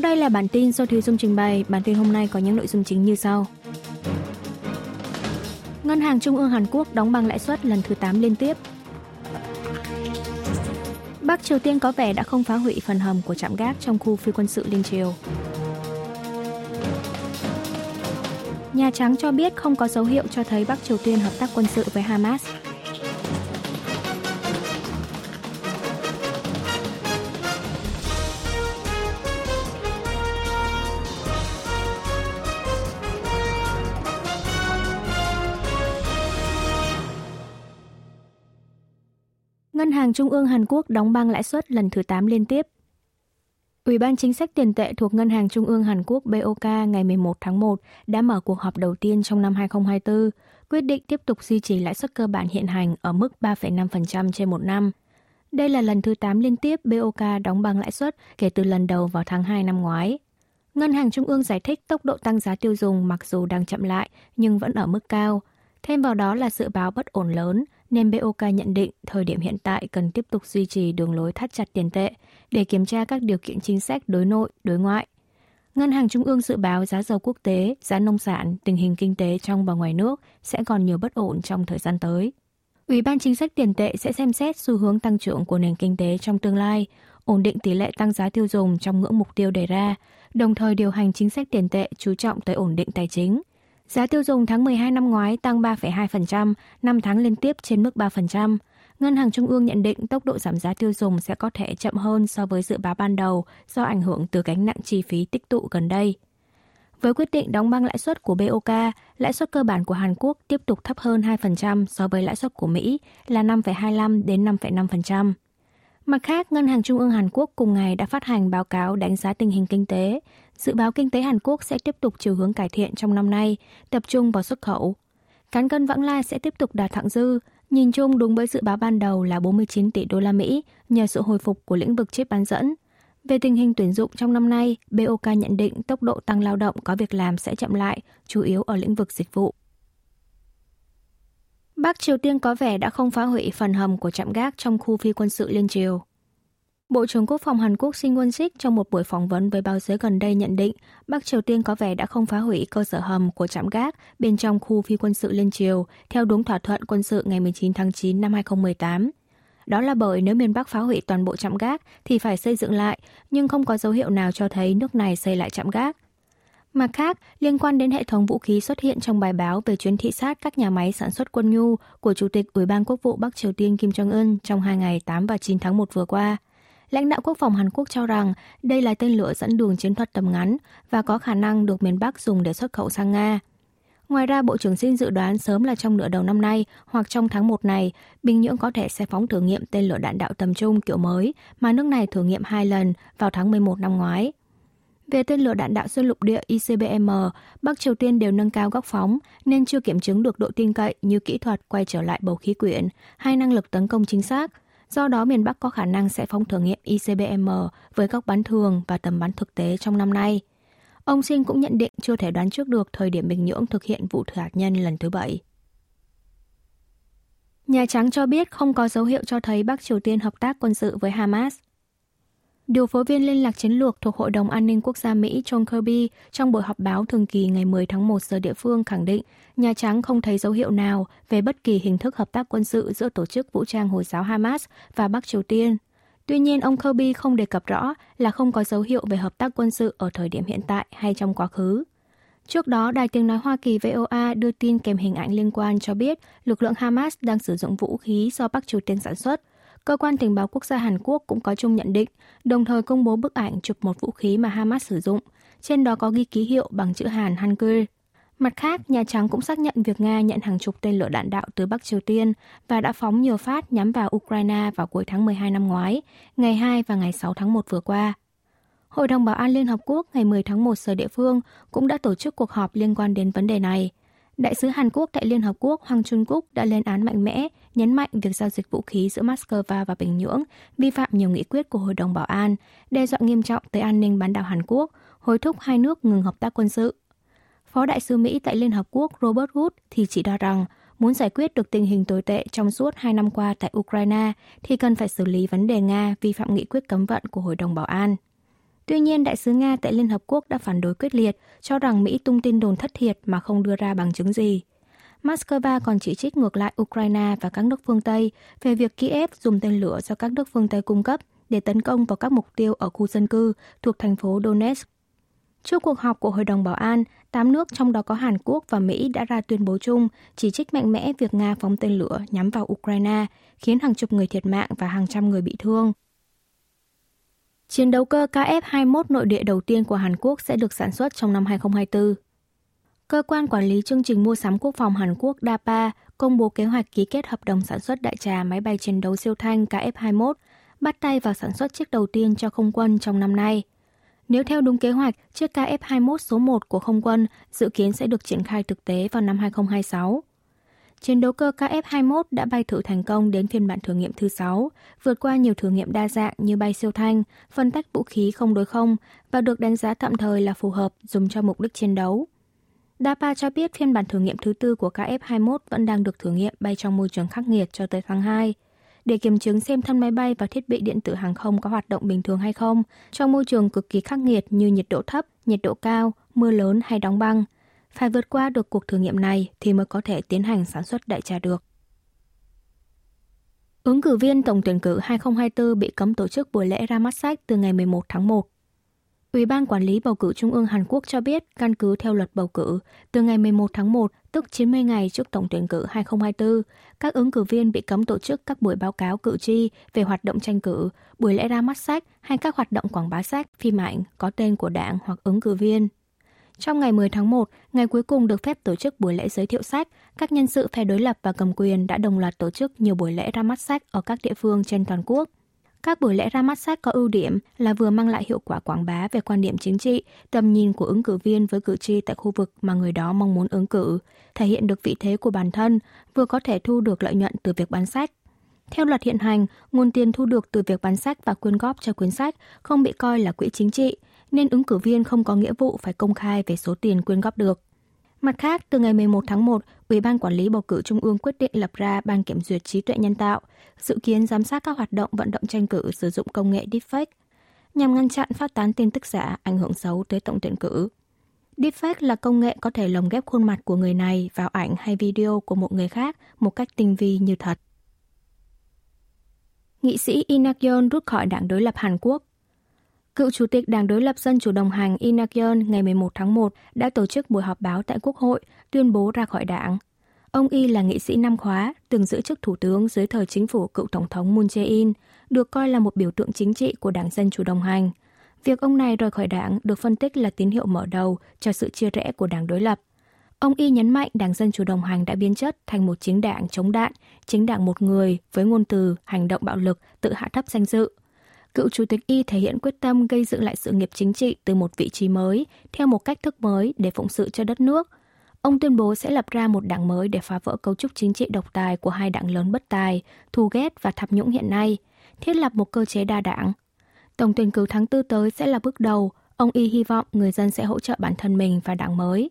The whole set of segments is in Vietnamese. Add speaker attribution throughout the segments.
Speaker 1: Sau đây là bản tin do Thùy Dung trình bày. Bản tin hôm nay có những nội dung chính như sau. Ngân hàng Trung ương Hàn Quốc đóng băng lãi suất lần thứ 8 liên tiếp. Bắc Triều Tiên có vẻ đã không phá hủy phần hầm của trạm gác trong khu phi quân sự Liên Triều. Nhà Trắng cho biết không có dấu hiệu cho thấy Bắc Triều Tiên hợp tác quân sự với Hamas. Ngân hàng Trung ương Hàn Quốc đóng băng lãi suất lần thứ 8 liên tiếp. Ủy ban chính sách tiền tệ thuộc Ngân hàng Trung ương Hàn Quốc BOK ngày 11 tháng 1 đã mở cuộc họp đầu tiên trong năm 2024, quyết định tiếp tục duy trì lãi suất cơ bản hiện hành ở mức 3,5% trên một năm. Đây là lần thứ 8 liên tiếp BOK đóng băng lãi suất kể từ lần đầu vào tháng 2 năm ngoái. Ngân hàng Trung ương giải thích tốc độ tăng giá tiêu dùng mặc dù đang chậm lại nhưng vẫn ở mức cao. Thêm vào đó là dự báo bất ổn lớn, nên BOK nhận định thời điểm hiện tại cần tiếp tục duy trì đường lối thắt chặt tiền tệ để kiểm tra các điều kiện chính sách đối nội, đối ngoại. Ngân hàng Trung ương dự báo giá dầu quốc tế, giá nông sản, tình hình kinh tế trong và ngoài nước sẽ còn nhiều bất ổn trong thời gian tới. Ủy ban chính sách tiền tệ sẽ xem xét xu hướng tăng trưởng của nền kinh tế trong tương lai, ổn định tỷ lệ tăng giá tiêu dùng trong ngưỡng mục tiêu đề ra, đồng thời điều hành chính sách tiền tệ chú trọng tới ổn định tài chính, Giá tiêu dùng tháng 12 năm ngoái tăng 3,2%, 5 tháng liên tiếp trên mức 3%. Ngân hàng Trung ương nhận định tốc độ giảm giá tiêu dùng sẽ có thể chậm hơn so với dự báo ban đầu do ảnh hưởng từ gánh nặng chi phí tích tụ gần đây. Với quyết định đóng băng lãi suất của BOK, lãi suất cơ bản của Hàn Quốc tiếp tục thấp hơn 2% so với lãi suất của Mỹ là 5,25 đến 5,5%. Mặt khác, Ngân hàng Trung ương Hàn Quốc cùng ngày đã phát hành báo cáo đánh giá tình hình kinh tế, dự báo kinh tế Hàn Quốc sẽ tiếp tục chiều hướng cải thiện trong năm nay, tập trung vào xuất khẩu. Cán cân vãng lai sẽ tiếp tục đạt thặng dư, nhìn chung đúng với dự báo ban đầu là 49 tỷ đô la Mỹ nhờ sự hồi phục của lĩnh vực chip bán dẫn. Về tình hình tuyển dụng trong năm nay, BOK nhận định tốc độ tăng lao động có việc làm sẽ chậm lại, chủ yếu ở lĩnh vực dịch vụ. Bắc Triều Tiên có vẻ đã không phá hủy phần hầm của trạm gác trong khu phi quân sự Liên Triều. Bộ trưởng Quốc phòng Hàn Quốc Shin Won-sik trong một buổi phỏng vấn với báo giới gần đây nhận định Bắc Triều Tiên có vẻ đã không phá hủy cơ sở hầm của trạm gác bên trong khu phi quân sự Liên Triều theo đúng thỏa thuận quân sự ngày 19 tháng 9 năm 2018. Đó là bởi nếu miền Bắc phá hủy toàn bộ trạm gác thì phải xây dựng lại, nhưng không có dấu hiệu nào cho thấy nước này xây lại trạm gác. Mặt khác, liên quan đến hệ thống vũ khí xuất hiện trong bài báo về chuyến thị sát các nhà máy sản xuất quân nhu của Chủ tịch Ủy ban Quốc vụ Bắc Triều Tiên Kim Jong-un trong hai ngày 8 và 9 tháng 1 vừa qua – Lãnh đạo quốc phòng Hàn Quốc cho rằng đây là tên lửa dẫn đường chiến thuật tầm ngắn và có khả năng được miền Bắc dùng để xuất khẩu sang Nga. Ngoài ra, Bộ trưởng Xin dự đoán sớm là trong nửa đầu năm nay hoặc trong tháng 1 này, Bình Nhưỡng có thể sẽ phóng thử nghiệm tên lửa đạn đạo tầm trung kiểu mới mà nước này thử nghiệm hai lần vào tháng 11 năm ngoái. Về tên lửa đạn đạo xuyên lục địa ICBM, Bắc Triều Tiên đều nâng cao góc phóng nên chưa kiểm chứng được độ tin cậy như kỹ thuật quay trở lại bầu khí quyển hay năng lực tấn công chính xác – Do đó, miền Bắc có khả năng sẽ phóng thử nghiệm ICBM với góc bắn thường và tầm bắn thực tế trong năm nay. Ông Sinh cũng nhận định chưa thể đoán trước được thời điểm Bình Nhưỡng thực hiện vụ thử hạt nhân lần thứ bảy. Nhà Trắng cho biết không có dấu hiệu cho thấy Bắc Triều Tiên hợp tác quân sự với Hamas. Điều phối viên liên lạc chiến lược thuộc Hội đồng An ninh Quốc gia Mỹ John Kirby trong buổi họp báo thường kỳ ngày 10 tháng 1 giờ địa phương khẳng định Nhà Trắng không thấy dấu hiệu nào về bất kỳ hình thức hợp tác quân sự giữa tổ chức vũ trang Hồi giáo Hamas và Bắc Triều Tiên. Tuy nhiên, ông Kirby không đề cập rõ là không có dấu hiệu về hợp tác quân sự ở thời điểm hiện tại hay trong quá khứ. Trước đó, Đài tiếng nói Hoa Kỳ VOA đưa tin kèm hình ảnh liên quan cho biết lực lượng Hamas đang sử dụng vũ khí do Bắc Triều Tiên sản xuất Cơ quan tình báo quốc gia Hàn Quốc cũng có chung nhận định, đồng thời công bố bức ảnh chụp một vũ khí mà Hamas sử dụng. Trên đó có ghi ký hiệu bằng chữ Hàn Hangul. Mặt khác, Nhà Trắng cũng xác nhận việc Nga nhận hàng chục tên lửa đạn đạo từ Bắc Triều Tiên và đã phóng nhiều phát nhắm vào Ukraine vào cuối tháng 12 năm ngoái, ngày 2 và ngày 6 tháng 1 vừa qua. Hội đồng Bảo an Liên Hợp Quốc ngày 10 tháng 1 giờ địa phương cũng đã tổ chức cuộc họp liên quan đến vấn đề này. Đại sứ Hàn Quốc tại Liên Hợp Quốc Hoàng Trung Quốc đã lên án mạnh mẽ, nhấn mạnh việc giao dịch vũ khí giữa Moscow và Bình Nhưỡng vi phạm nhiều nghị quyết của Hội đồng Bảo an, đe dọa nghiêm trọng tới an ninh bán đảo Hàn Quốc, hối thúc hai nước ngừng hợp tác quân sự. Phó đại sứ Mỹ tại Liên Hợp Quốc Robert Wood thì chỉ ra rằng muốn giải quyết được tình hình tồi tệ trong suốt hai năm qua tại Ukraine thì cần phải xử lý vấn đề Nga vi phạm nghị quyết cấm vận của Hội đồng Bảo an. Tuy nhiên, đại sứ Nga tại Liên Hợp Quốc đã phản đối quyết liệt, cho rằng Mỹ tung tin đồn thất thiệt mà không đưa ra bằng chứng gì. Moscow còn chỉ trích ngược lại Ukraine và các nước phương Tây về việc Kiev dùng tên lửa do các nước phương Tây cung cấp để tấn công vào các mục tiêu ở khu dân cư thuộc thành phố Donetsk. Trước cuộc họp của Hội đồng Bảo an, 8 nước trong đó có Hàn Quốc và Mỹ đã ra tuyên bố chung chỉ trích mạnh mẽ việc Nga phóng tên lửa nhắm vào Ukraine, khiến hàng chục người thiệt mạng và hàng trăm người bị thương. Chiến đấu cơ KF-21 nội địa đầu tiên của Hàn Quốc sẽ được sản xuất trong năm 2024. Cơ quan quản lý chương trình mua sắm quốc phòng Hàn Quốc DAPA công bố kế hoạch ký kết hợp đồng sản xuất đại trà máy bay chiến đấu siêu thanh KF-21, bắt tay vào sản xuất chiếc đầu tiên cho không quân trong năm nay. Nếu theo đúng kế hoạch, chiếc KF-21 số 1 của không quân dự kiến sẽ được triển khai thực tế vào năm 2026. Chiến đấu cơ KF-21 đã bay thử thành công đến phiên bản thử nghiệm thứ 6, vượt qua nhiều thử nghiệm đa dạng như bay siêu thanh, phân tách vũ khí không đối không và được đánh giá tạm thời là phù hợp dùng cho mục đích chiến đấu. DAPA cho biết phiên bản thử nghiệm thứ tư của KF-21 vẫn đang được thử nghiệm bay trong môi trường khắc nghiệt cho tới tháng 2. Để kiểm chứng xem thân máy bay và thiết bị điện tử hàng không có hoạt động bình thường hay không, trong môi trường cực kỳ khắc nghiệt như nhiệt độ thấp, nhiệt độ cao, mưa lớn hay đóng băng. Phải vượt qua được cuộc thử nghiệm này thì mới có thể tiến hành sản xuất đại trà được. Ứng cử viên Tổng tuyển cử 2024 bị cấm tổ chức buổi lễ ra mắt sách từ ngày 11 tháng 1. Ủy ban Quản lý Bầu cử Trung ương Hàn Quốc cho biết, căn cứ theo luật bầu cử, từ ngày 11 tháng 1, tức 90 ngày trước Tổng tuyển cử 2024, các ứng cử viên bị cấm tổ chức các buổi báo cáo cử tri về hoạt động tranh cử, buổi lễ ra mắt sách hay các hoạt động quảng bá sách, phim ảnh có tên của đảng hoặc ứng cử viên. Trong ngày 10 tháng 1, ngày cuối cùng được phép tổ chức buổi lễ giới thiệu sách, các nhân sự phe đối lập và cầm quyền đã đồng loạt tổ chức nhiều buổi lễ ra mắt sách ở các địa phương trên toàn quốc. Các buổi lễ ra mắt sách có ưu điểm là vừa mang lại hiệu quả quảng bá về quan điểm chính trị, tầm nhìn của ứng cử viên với cử tri tại khu vực mà người đó mong muốn ứng cử, thể hiện được vị thế của bản thân, vừa có thể thu được lợi nhuận từ việc bán sách. Theo luật hiện hành, nguồn tiền thu được từ việc bán sách và quyên góp cho quyển sách không bị coi là quỹ chính trị, nên ứng cử viên không có nghĩa vụ phải công khai về số tiền quyên góp được. Mặt khác, từ ngày 11 tháng 1, Ủy ban Quản lý Bầu cử Trung ương quyết định lập ra Ban Kiểm duyệt trí tuệ nhân tạo, dự kiến giám sát các hoạt động vận động tranh cử sử dụng công nghệ deepfake, nhằm ngăn chặn phát tán tin tức giả ảnh hưởng xấu tới tổng tuyển cử. Deepfake là công nghệ có thể lồng ghép khuôn mặt của người này vào ảnh hay video của một người khác một cách tinh vi như thật. Nghị sĩ Inakyon rút khỏi đảng đối lập Hàn Quốc Cựu Chủ tịch Đảng đối lập Dân chủ đồng hành Inakyon ngày 11 tháng 1 đã tổ chức buổi họp báo tại Quốc hội tuyên bố ra khỏi đảng. Ông Y là nghị sĩ năm khóa, từng giữ chức thủ tướng dưới thời chính phủ cựu Tổng thống Moon Jae-in, được coi là một biểu tượng chính trị của Đảng Dân chủ đồng hành. Việc ông này rời khỏi đảng được phân tích là tín hiệu mở đầu cho sự chia rẽ của đảng đối lập. Ông Y nhấn mạnh Đảng Dân Chủ Đồng Hành đã biến chất thành một chính đảng chống đạn, chính đảng một người với ngôn từ, hành động bạo lực, tự hạ thấp danh dự cựu chủ tịch Y thể hiện quyết tâm gây dựng lại sự nghiệp chính trị từ một vị trí mới, theo một cách thức mới để phụng sự cho đất nước. Ông tuyên bố sẽ lập ra một đảng mới để phá vỡ cấu trúc chính trị độc tài của hai đảng lớn bất tài, thù ghét và tham nhũng hiện nay, thiết lập một cơ chế đa đảng. Tổng tuyển cử tháng tư tới sẽ là bước đầu, ông Y hy vọng người dân sẽ hỗ trợ bản thân mình và đảng mới.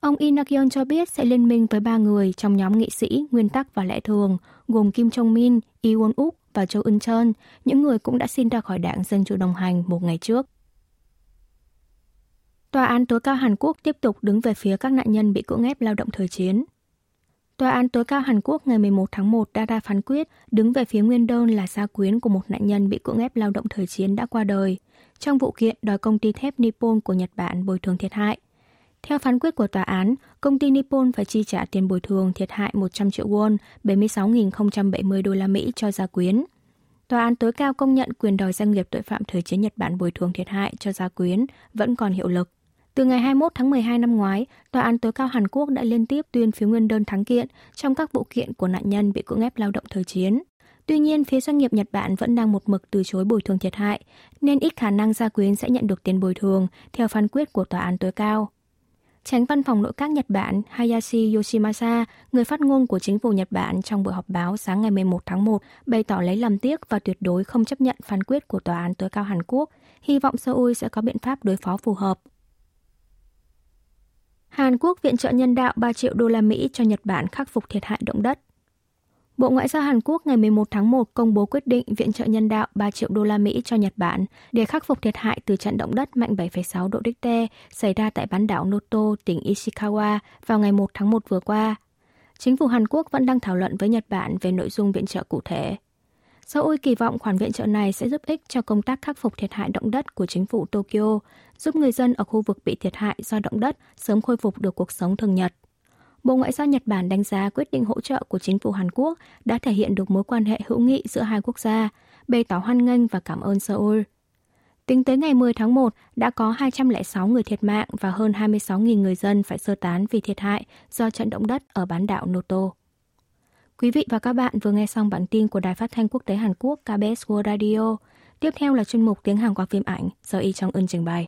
Speaker 1: Ông Inakion cho biết sẽ liên minh với ba người trong nhóm nghị sĩ Nguyên tắc và lẽ thường, gồm Kim Jong Min, Lee Won Uk và Châu Ưn Trơn, những người cũng đã xin ra khỏi đảng Dân chủ đồng hành một ngày trước. Tòa án tối cao Hàn Quốc tiếp tục đứng về phía các nạn nhân bị cưỡng ép lao động thời chiến. Tòa án tối cao Hàn Quốc ngày 11 tháng 1 đã ra phán quyết đứng về phía nguyên đơn là gia quyến của một nạn nhân bị cưỡng ép lao động thời chiến đã qua đời, trong vụ kiện đòi công ty thép Nippon của Nhật Bản bồi thường thiệt hại. Theo phán quyết của tòa án, công ty Nippon phải chi trả tiền bồi thường thiệt hại 100 triệu won, 76.070 đô la Mỹ cho gia quyến. Tòa án tối cao công nhận quyền đòi doanh nghiệp tội phạm thời chiến Nhật Bản bồi thường thiệt hại cho gia quyến vẫn còn hiệu lực. Từ ngày 21 tháng 12 năm ngoái, Tòa án tối cao Hàn Quốc đã liên tiếp tuyên phiếu nguyên đơn thắng kiện trong các vụ kiện của nạn nhân bị cưỡng ép lao động thời chiến. Tuy nhiên, phía doanh nghiệp Nhật Bản vẫn đang một mực từ chối bồi thường thiệt hại, nên ít khả năng gia quyến sẽ nhận được tiền bồi thường theo phán quyết của Tòa án tối cao. Tránh văn phòng nội các Nhật Bản Hayashi Yoshimasa, người phát ngôn của chính phủ Nhật Bản trong buổi họp báo sáng ngày 11 tháng 1, bày tỏ lấy làm tiếc và tuyệt đối không chấp nhận phán quyết của Tòa án tối cao Hàn Quốc, hy vọng Seoul sẽ có biện pháp đối phó phù hợp. Hàn Quốc viện trợ nhân đạo 3 triệu đô la Mỹ cho Nhật Bản khắc phục thiệt hại động đất. Bộ Ngoại giao Hàn Quốc ngày 11 tháng 1 công bố quyết định viện trợ nhân đạo 3 triệu đô la Mỹ cho Nhật Bản để khắc phục thiệt hại từ trận động đất mạnh 7,6 độ Richter xảy ra tại bán đảo Noto, tỉnh Ishikawa vào ngày 1 tháng 1 vừa qua. Chính phủ Hàn Quốc vẫn đang thảo luận với Nhật Bản về nội dung viện trợ cụ thể. Seoul kỳ vọng khoản viện trợ này sẽ giúp ích cho công tác khắc phục thiệt hại động đất của chính phủ Tokyo, giúp người dân ở khu vực bị thiệt hại do động đất sớm khôi phục được cuộc sống thường nhật. Bộ Ngoại giao Nhật Bản đánh giá quyết định hỗ trợ của chính phủ Hàn Quốc đã thể hiện được mối quan hệ hữu nghị giữa hai quốc gia, bày tỏ hoan nghênh và cảm ơn Seoul. Tính tới ngày 10 tháng 1, đã có 206 người thiệt mạng và hơn 26.000 người dân phải sơ tán vì thiệt hại do trận động đất ở bán đảo Noto. Quý vị và các bạn vừa nghe xong bản tin của Đài Phát thanh Quốc tế Hàn Quốc KBS World Radio. Tiếp theo là chuyên mục tiếng Hàn qua phim ảnh do Y Trong Ưn trình bày.